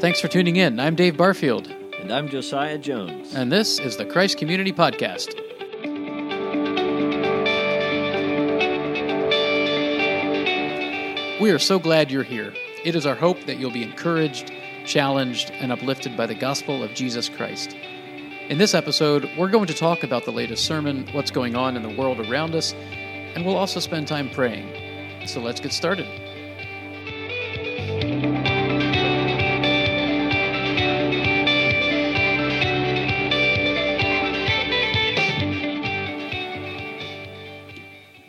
Thanks for tuning in. I'm Dave Barfield, And I'm Josiah Jones. and this is the Christ Community Podcast. We are so glad you're here. It is our hope that you'll be encouraged, challenged, and uplifted by the gospel of Jesus Christ. In this episode, we're going to talk about the latest sermon, what's going on in the world around us, and we'll also spend time praying. So let's get started.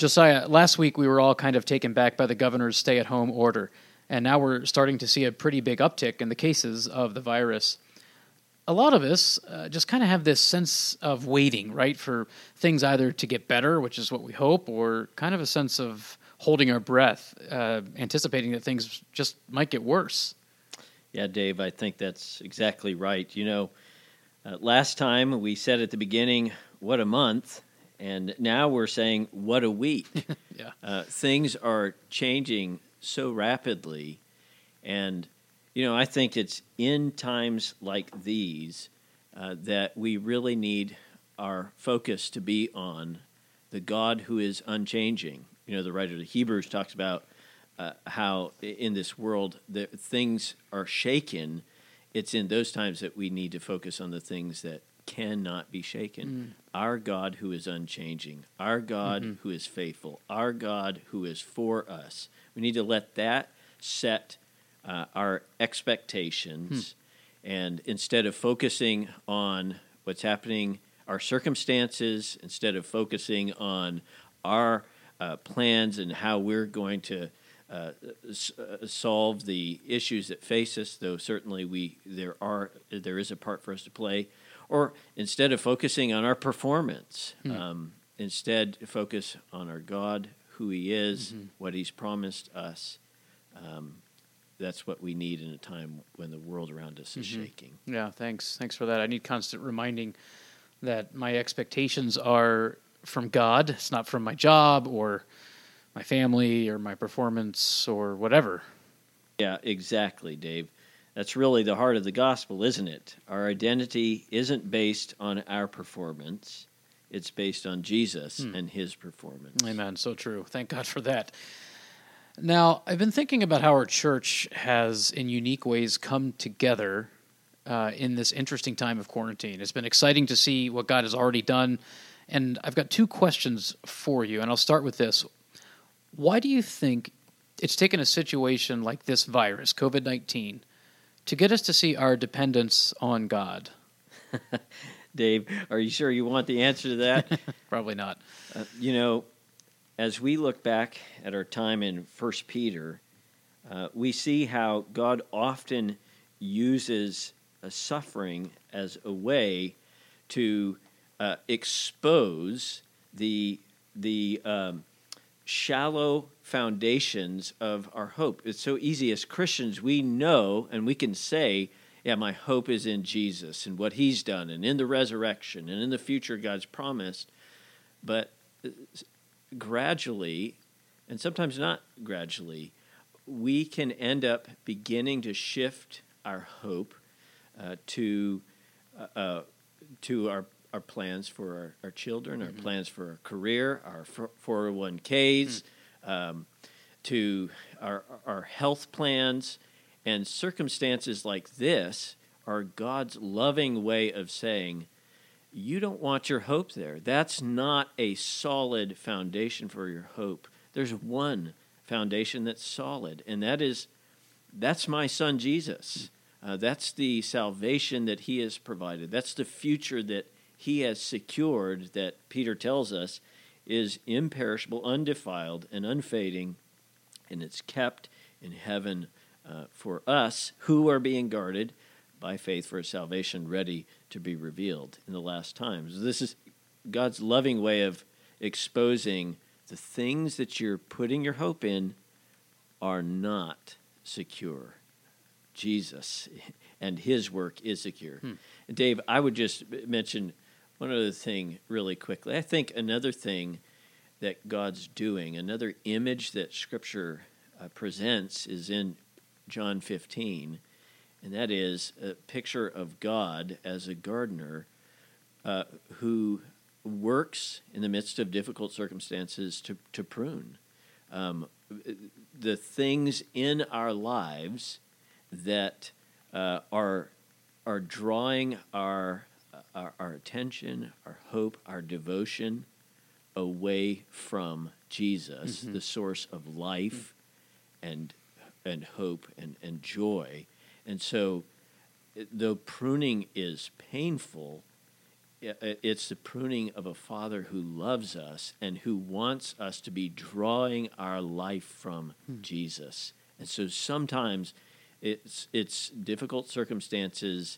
Josiah, last week we were all kind of taken back by the governor's stay at home order, and now we're starting to see a pretty big uptick in the cases of the virus. A lot of us uh, just kind of have this sense of waiting, right, for things either to get better, which is what we hope, or kind of a sense of holding our breath, uh, anticipating that things just might get worse. Yeah, Dave, I think that's exactly right. You know, uh, last time we said at the beginning, what a month, and now we're saying, what a week. Yeah. uh, things are changing so rapidly, and, you know, I think it's in times like these uh, that we really need our focus to be on the God who is unchanging. You know, the writer of Hebrews talks about uh, how in this world the things are shaken. It's in those times that we need to focus on the things that cannot be shaken. Our God who is unchanging, our God who is faithful, our God who is for us. We need to let that set uh, our expectations, and instead of focusing on what's happening, our circumstances, instead of focusing on our uh, plans and how we're going to uh, s- uh, solve the issues that face us, though certainly we there are there is a part for us to play, or instead of focusing on our performance, um, instead focus on our God, who He is, what He's promised us. Um, that's what we need in a time when the world around us is shaking. Yeah, thanks. Thanks for that. I need constant reminding that my expectations are from God. It's not from my job or my family or my performance or whatever. Yeah, exactly, Dave. That's really the heart of the gospel, isn't it? Our identity isn't based on our performance, it's based on Jesus and his performance. Amen. So true. Thank God for that. Now, I've been thinking about how our church has, in unique ways, come together uh, in this interesting time of quarantine. It's been exciting to see what God has already done. And I've got two questions for you, and I'll start with this. Why do you think it's taken a situation like this virus, COVID 19, to get us to see our dependence on God? Dave, are you sure you want the answer to that? Probably not. Uh, you know, as we look back at our time in First Peter, uh, we see how God often uses suffering as a way to uh, expose the the um, shallow foundations of our hope. It's so easy as Christians, we know and we can say, "Yeah, my hope is in Jesus and what He's done, and in the resurrection, and in the future God's promised." But uh, gradually, and sometimes not gradually, we can end up beginning to shift our hope uh, to uh, uh, to our our plans for our, our children, our plans for our career, our four hundred one ks, um, to our our health plans, and circumstances like this are God's loving way of saying, you don't want your hope there. That's not a solid foundation for your hope. There's one foundation that's solid, and that is that's my son Jesus. Uh, that's the salvation that he has provided. That's the future that he has secured that Peter tells us is imperishable, undefiled, and unfading, and it's kept in heaven uh, for us who are being guarded by faith for a salvation ready to be revealed in the last times. This is God's loving way of exposing the things that you're putting your hope in are not secure. Jesus and his work is secure. Hmm. Dave, I would just mention one other thing really quickly. I think another thing that God's doing, another image that Scripture uh, presents is in John 15. and that is a picture of God as a gardener uh, who works in the midst of difficult circumstances to, to prune. Um, the things in our lives that uh, are, are drawing our, our, our attention, our hope, our devotion away from Jesus, Mhm. the source of life and, and hope and, and joy. And so, though pruning is painful, it's the pruning of a father who loves us and who wants us to be drawing our life from Jesus. And so sometimes it's it's difficult circumstances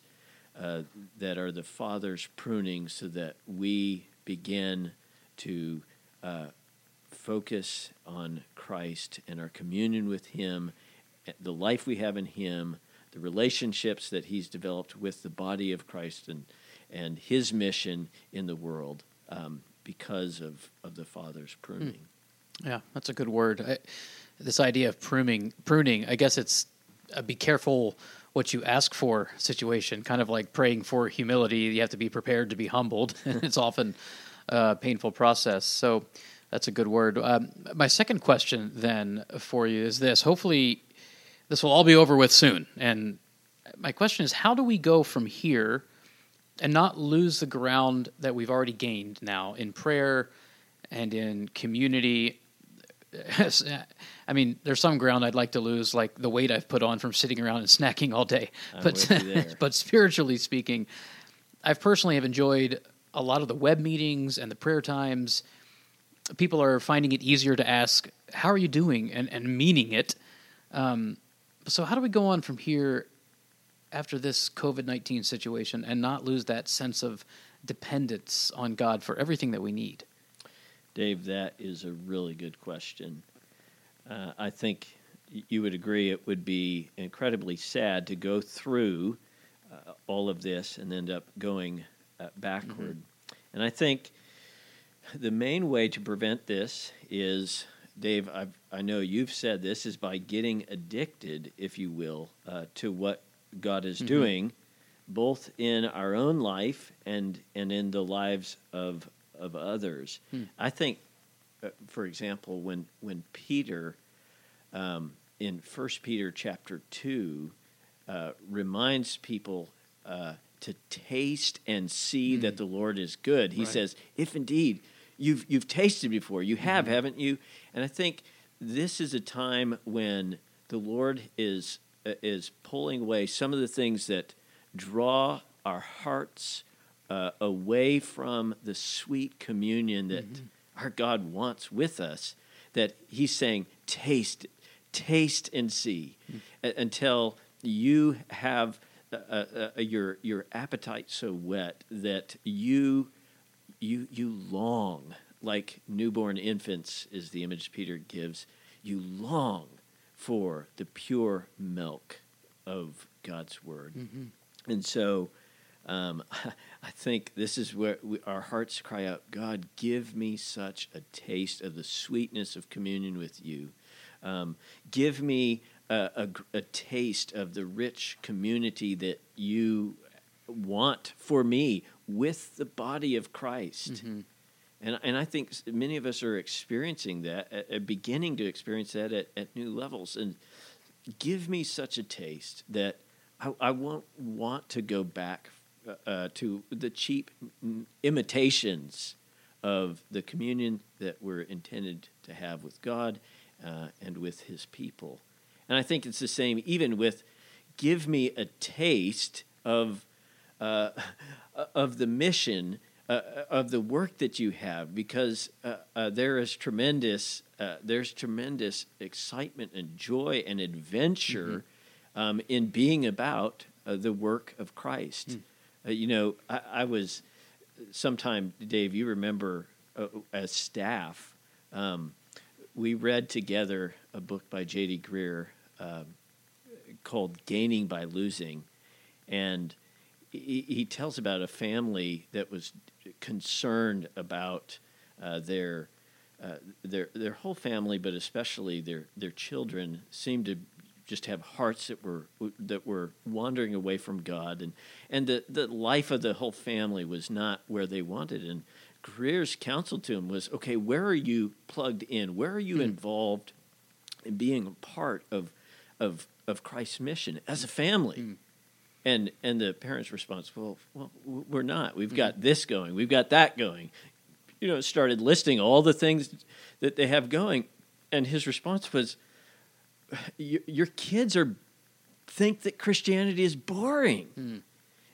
uh, that are the father's pruning, so that we begin to uh, focus on Christ and our communion with Him, the life we have in Him, the relationships that He's developed with the body of Christ, and and His mission in the world um, because of of the Father's pruning. Yeah, that's a good word. I, this idea of pruning, pruning. I guess it's a be careful what you ask for situation. Kind of like praying for humility. You have to be prepared to be humbled, and it's often a painful process. So that's a good word. Um, my second question then for you is this: Hopefully, this will all be over with soon. And my question is, how do we go from here and not lose the ground that we've already gained now in prayer and in community? I mean, there's some ground I'd like to lose, like the weight I've put on from sitting around and snacking all day. I'm but with you there. but spiritually speaking, I've personally have enjoyed a lot of the web meetings and the prayer times. People are finding it easier to ask, "How are you doing?" and and meaning it. Um, so how do we go on from here after this COVID nineteen situation and not lose that sense of dependence on God for everything that we need? Dave, that is a really good question. Uh, I think you would agree it would be incredibly sad to go through uh, all of this and end up going uh, backward. And I think the main way to prevent this is, Dave, I've, I know you've said this, is by getting addicted, if you will, uh, to what God is Mhm. doing, both in our own life and, and in the lives of, of others. Hmm. I think, uh, for example, when, when Peter, um, in First Peter chapter 2, uh, reminds people uh, to taste and see Hmm. that the Lord is good. He Right. says, "If indeed you've you've tasted before, you have, Mhm. haven't you?" And I think this is a time when the Lord is uh, is pulling away some of the things that draw our hearts uh, away from the sweet communion that Mhm. our God wants with us. That He's saying, "Taste, taste and see," a- until you have uh, uh, uh, your your appetite so whet that you you you long like newborn infants is the image Peter gives. You long for the pure milk of God's word, Mm-hmm. and so. Um, I think this is where we, our hearts cry out, God, give me such a taste of the sweetness of communion with you. Um, give me a, a a taste of the rich community that you want for me with the body of Christ. Mm-hmm. And, and I think many of us are experiencing that, uh, beginning to experience that at, at new levels. And give me such a taste that I, I won't want to go back uh, uh, to the cheap mm, imitations of the communion that we're intended to have with God uh, and with His people. And I think it's the same even with give me a taste of uh, of the mission uh, of the work that you have because uh, uh, there is tremendous uh, there's tremendous excitement and joy and adventure um, in being about uh, the work of Christ. Uh, you know, I, I was sometime, Dave. You remember uh, as staff, um, we read together a book by J.D. Greear um, called "Gaining by Losing," and he, he tells about a family that was concerned about uh, their uh, their their whole family, but especially their their children, seemed to just have hearts that were that were wandering away from God, and and the the life of the whole family was not where they wanted. And Greear's counsel to him was, okay, where are you plugged in? Where are you Mm. involved in being a part of of of Christ's mission as a family? Mm. And and the parents' response, well, well, we're not. We've Mm. got this going. We've got that going. You know, started listing all the things that they have going, and his response was, "Your, your kids are think that Christianity is boring. Hmm.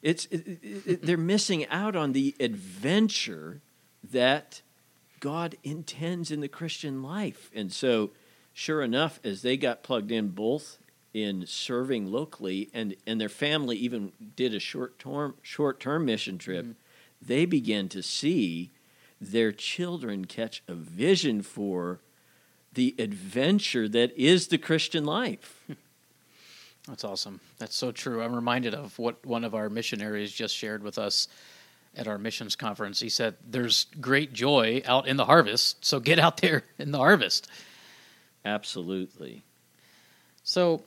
It's it, it, they're missing out on the adventure that God intends in the Christian life. And so, sure enough, as they got plugged in both in serving locally and, and their family even did a short term short term mission trip, they began to see their children catch a vision for the adventure that is the Christian life. That's awesome. That's so true. I'm reminded of what one of our missionaries just shared with us at our missions conference. He said, There's great joy out in the harvest, so get out there in the harvest. Absolutely. So,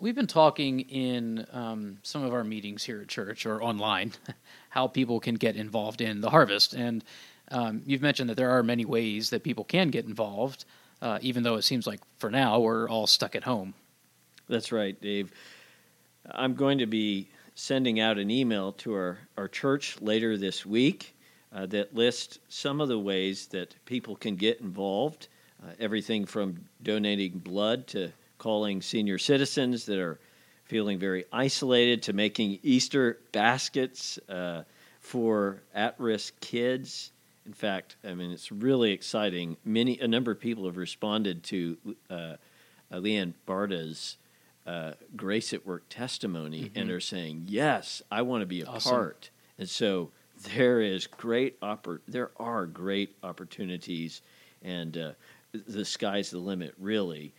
we've been talking in um, some of our meetings here at church or online how people can get involved in the harvest. And um, you've mentioned that there are many ways that people can get involved, uh, even though it seems like for now we're all stuck at home. That's right, Dave. I'm going to be sending out an email to our, our church later this week uh, that lists some of the ways that people can get involved. Uh, everything from donating blood to calling senior citizens that are feeling very isolated to making Easter baskets uh, for at risk kids. In fact, I mean, it's really exciting. Many, a number of people have responded to uh, Leanne Barda's uh, Grace at Work testimony and are saying, "Yes, I want to be a Awesome. part." And so there is great oppor- There are great opportunities, and uh, the sky's the limit. Really,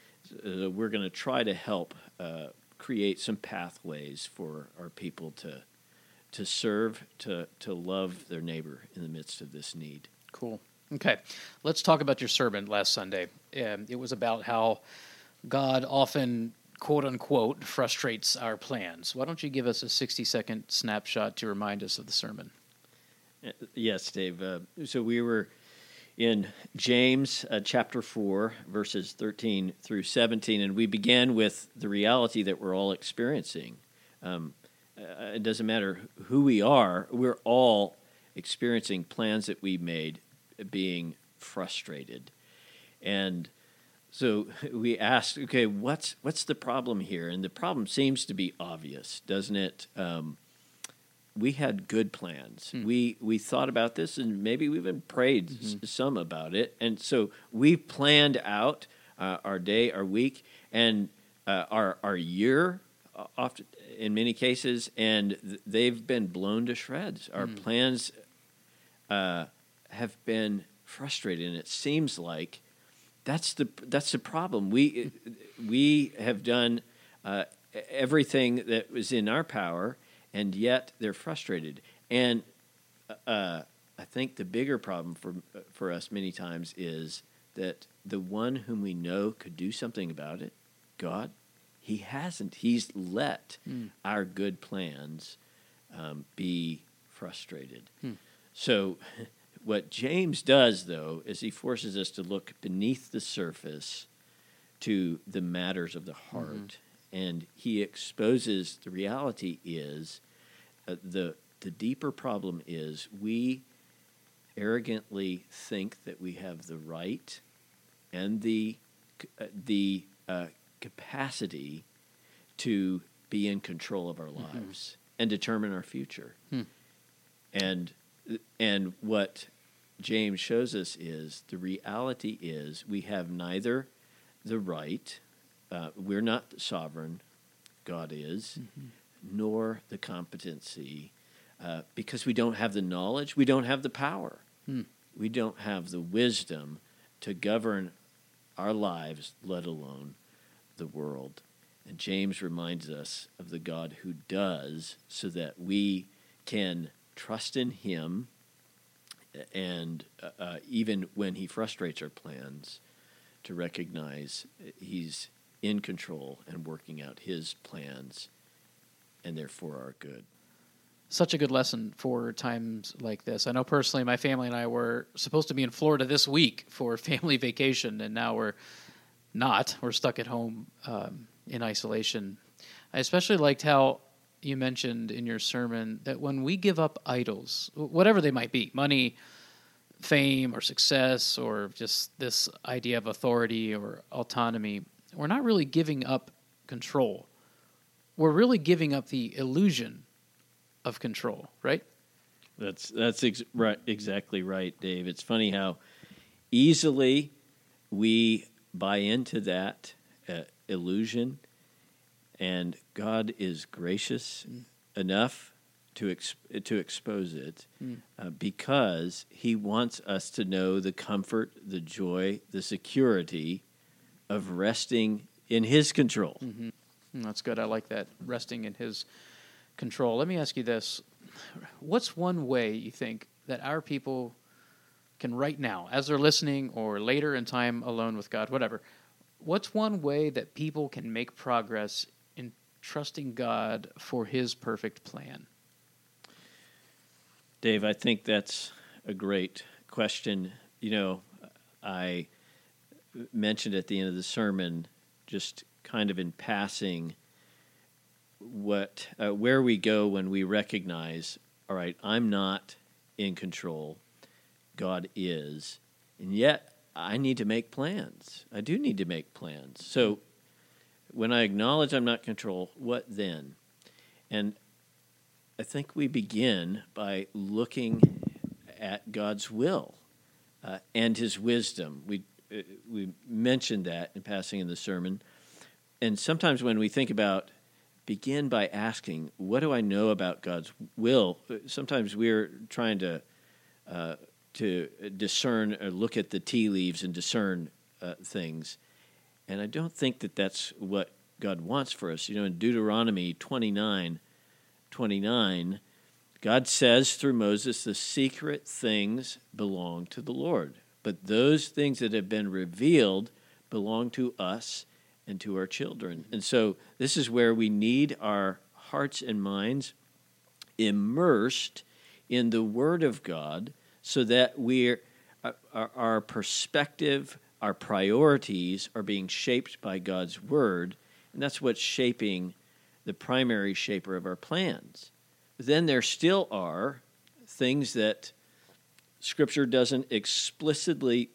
uh, we're going to try to help uh, create some pathways for our people to to serve, to to love their neighbor in the midst of this need. Cool. Okay, let's talk about your sermon last Sunday. Um, it was about how God often, quote unquote, frustrates our plans. Why don't you give us a 60 second snapshot to remind us of the sermon? Uh, Yes, Dave. Uh, so we were in James uh, chapter 4, verses 13 through 17, and we began with the reality that we're all experiencing. Um, uh, it doesn't matter who we are, we're all experiencing plans that we made being frustrated. And so we asked, okay, what's what's the problem here? And the problem seems to be obvious, doesn't it? Um, we had good plans. We we thought about this, and maybe we even prayed s- some about it. And so we planned out uh, our day, our week, and uh, our our year. uh, Often, in many cases, and th- they've been blown to shreds. Our plans uh, have been frustrated, and it seems like that's the that's the problem. We we have done uh, everything that was in our power, and yet they're frustrated. And uh, I think the bigger problem for for us many times is that the one whom we know could do something about it, God, He hasn't. He's let Hmm. our good plans um, be frustrated. Hmm. So, what James does, though, is he forces us to look beneath the surface to the matters of the heart, and he exposes the reality is uh, the the deeper problem is we arrogantly think that we have the right and the uh, the uh, capacity to be in control of our lives and determine our future. Hmm. And and what James shows us is the reality is we have neither the right, uh, we're not sovereign, God is, nor the competency, uh, because we don't have the knowledge, we don't have the power, Hmm. we don't have the wisdom to govern our lives, let alone the world. And James reminds us of the God who does, so that we can trust in Him, and uh, uh, even when He frustrates our plans, to recognize He's in control and working out His plans, and therefore our good. Such a good lesson for times like this. I know personally, my family and I were supposed to be in Florida this week for family vacation, and now we're not. We're stuck at home um, in isolation. I especially liked how you mentioned in your sermon that when we give up idols, whatever they might be, money, fame, or success, or just this idea of authority or autonomy, we're not really giving up control. We're really giving up the illusion of control, right? That's that's ex- right, exactly right, Dave. It's funny how easily we buy into that uh, illusion, and God is gracious mm. enough to ex- to expose it mm. uh, because He wants us to know the comfort, the joy, the security of resting in His control. Mm-hmm. Mm, that's good. I like that resting in His control. Let me ask you this: What's one way you think that our people can right now, as they're listening or later in time alone with God, whatever, what's one way that people can make progress in trusting God for His perfect plan? Dave, I think that's a great question. You know, I mentioned at the end of the sermon, just kind of in passing, what uh, where we go when we recognize, all right, I'm not in control. God is. And yet, I need to make plans. I do need to make plans. So, when I acknowledge I'm not control, what then? And I think we begin by looking at God's will uh, and His wisdom. We uh, we mentioned that in passing in the sermon, and sometimes when we think about begin by asking, "What do I know about God's will?" Sometimes we're trying to uh, to discern or look at the tea leaves and discern uh, things. And I don't think that that's what God wants for us. You know, in Deuteronomy 29 29, God says through Moses, the secret things belong to the Lord. But those things that have been revealed belong to us and to our children. And so this is where we need our hearts and minds immersed in the Word of God so that we're, uh, our, our perspective, our priorities are being shaped by God's Word. And that's what's shaping the primary shaper of our plans. then there still are things that Scripture doesn't explicitly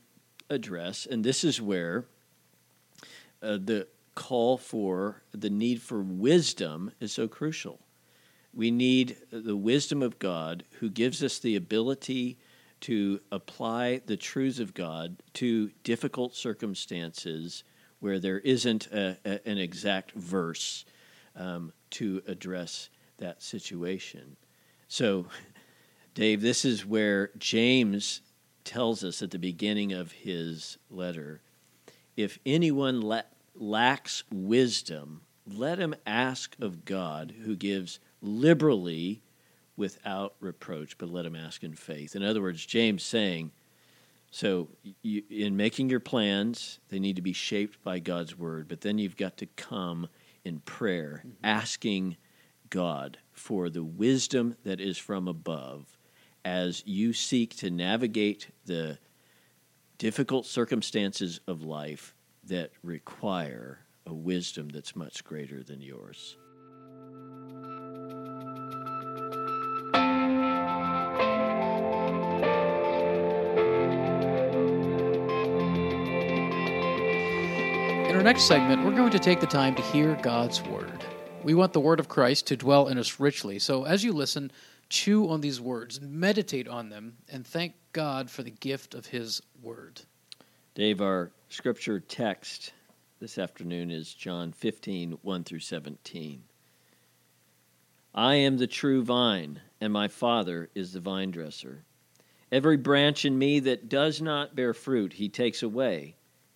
address, and this is where uh, the call for the need for wisdom is so crucial. We need the wisdom of God who gives us the ability to apply the truths of God to difficult circumstances where there isn't a, a, an exact verse um, to address that situation. So, Dave, this is where James tells us at the beginning of his letter if anyone la- lacks wisdom, let him ask of God, who gives liberally without reproach, but let him ask in faith. In other words, James saying, so you, in making your plans, they need to be shaped by God's word, but then you've got to come in prayer, mm-hmm. asking God for the wisdom that is from above as you seek to navigate the difficult circumstances of life that require a wisdom that's much greater than yours. Next segment, we're going to take the time to hear God's Word. We want the Word of Christ to dwell in us richly. So as you listen, chew on these words, meditate on them, and thank God for the gift of His Word. Dave, our scripture text this afternoon is John 15, 1 through 17. I am the true vine, and my Father is the vine dresser. Every branch in me that does not bear fruit, he takes away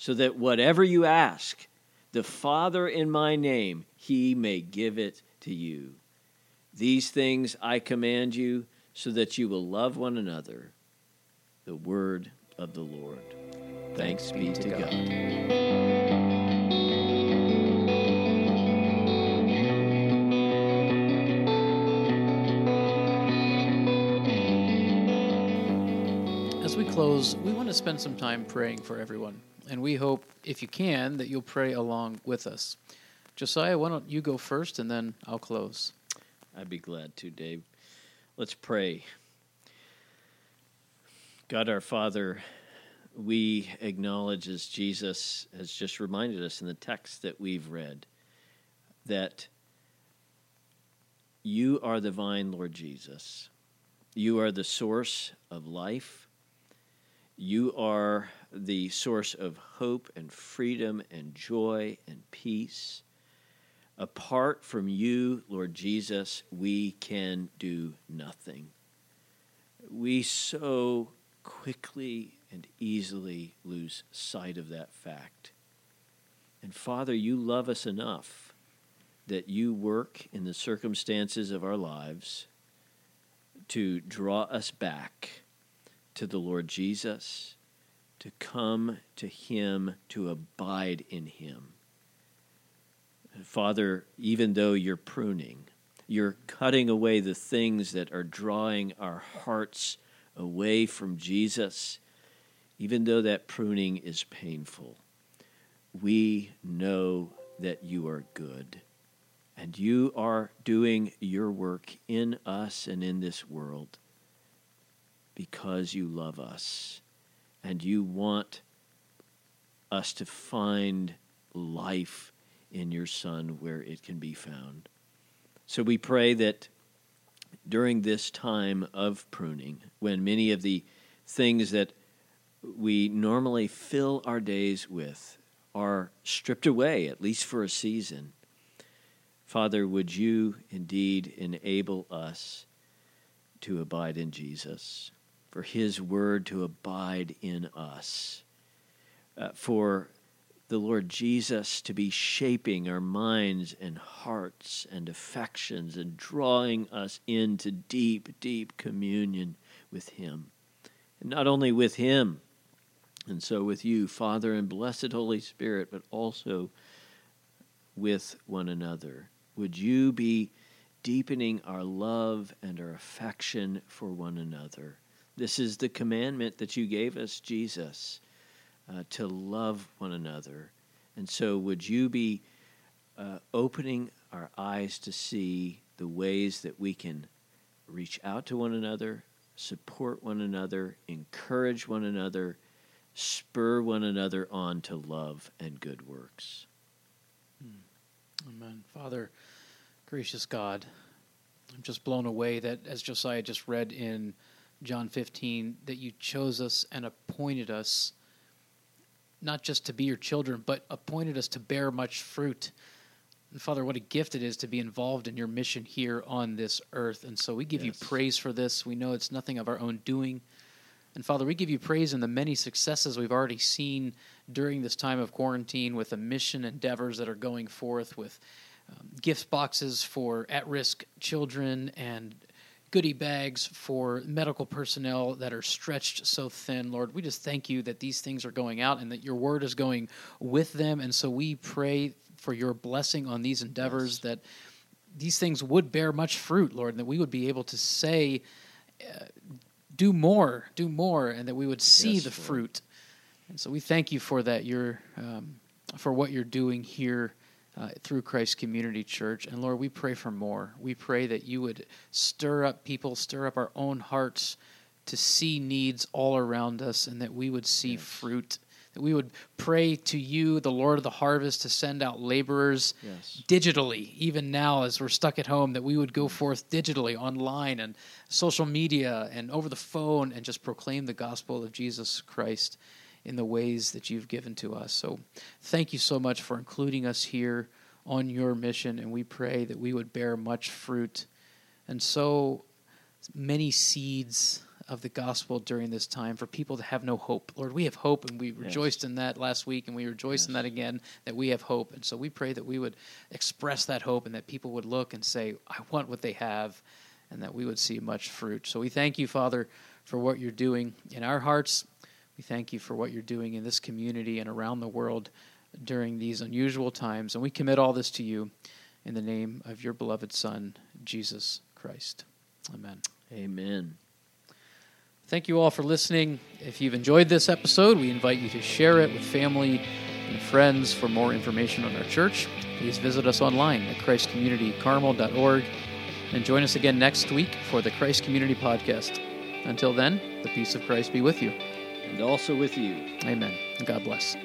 so that whatever you ask, the Father in my name, he may give it to you. These things I command you, so that you will love one another. The word of the Lord. Thanks, be to God. As we close, we want to spend some time praying for everyone. And we hope, if you can, that you'll pray along with us. Josiah, why don't you go first and then I'll close? I'd be glad to, Dave. Let's pray. God our Father, we acknowledge as Jesus has just reminded us in the text that we've read that you are the vine, Lord Jesus. You are the source of life. You are the source of hope and freedom and joy and peace. Apart from you, Lord Jesus, we can do nothing. We so quickly and easily lose sight of that fact. And Father, you love us enough that you work in the circumstances of our lives to draw us back to the Lord Jesus, to come to Him, to abide in Him. Father, even though you're pruning, you're cutting away the things that are drawing our hearts away from Jesus, even though that pruning is painful, we know that you are good. And you are doing your work in us and in this world because you love us and you want us to find life in your Son where it can be found. So we pray that during this time of pruning, when many of the things that we normally fill our days with are stripped away, at least for a season, Father, would you indeed enable us to abide in Jesus, for his word to abide in us, uh, for the Lord Jesus to be shaping our minds and hearts and affections and drawing us into deep, deep communion with Him. And not only with Him, and so with you, Father and blessed Holy Spirit, but also with one another. Would you be deepening our love and our affection for one another? This is the commandment that you gave us, Jesus uh, to love one another. And so, would you be uh, opening our eyes to see the ways that we can reach out to one another, support one another, encourage one another, spur one another on to love and good works? Hmm. Amen. Father, Gracious God, I'm just blown away that, as Josiah just read in John 15, that you chose us and appointed us not just to be your children, but appointed us to bear much fruit. And Father, what a gift it is to be involved in your mission here on this earth. And so we give Yes. you praise for this. We know it's nothing of our own doing. And Father, we give you praise in the many successes we've already seen during this time of quarantine with the mission endeavors that are going forth with um, gift boxes for at risk children and goodie bags for medical personnel that are stretched so thin. Lord, we just thank you that these things are going out and that your word is going with them. And so we pray for your blessing on these endeavors Yes. that these things would bear much fruit, Lord, and that we would be able to say, uh, do more, do more, and that we would see Yes, the Lord. fruit. And so we thank you for that. You're um, for what you're doing here uh, through Christ Community Church, and Lord, we pray for more. We pray that you would stir up people, stir up our own hearts to see needs all around us, and that we would see Yes. fruit. That we would pray to you, the Lord of the harvest, to send out laborers Yes. digitally, even now as we're stuck at home, that we would go forth digitally, online, and social media, and over the phone, and just proclaim the gospel of Jesus Christ in the ways that you've given to us. So thank you so much for including us here on your mission, and we pray that we would bear much fruit and sow many seeds of the gospel during this time for people to have no hope. Lord, we have hope, and we Yes. rejoiced in that last week, and we rejoice in that again, that we have hope. And so we pray that we would express that hope and that people would look and say, I want what they have, and that we would see much fruit. So we thank you, Father, for what you're doing in our hearts. We thank you for what you're doing in this community and around the world during these unusual times. And we commit all this to you in the name of your beloved Son, Jesus Christ. Amen. Amen. Thank you all for listening. If you've enjoyed this episode, we invite you to share it with family and friends. For more information on our church, please visit us online at christcommunitycarmel.org and join us again next week for the Christ Community Podcast. Until then, the peace of Christ be with you. And also with you. Amen. God bless.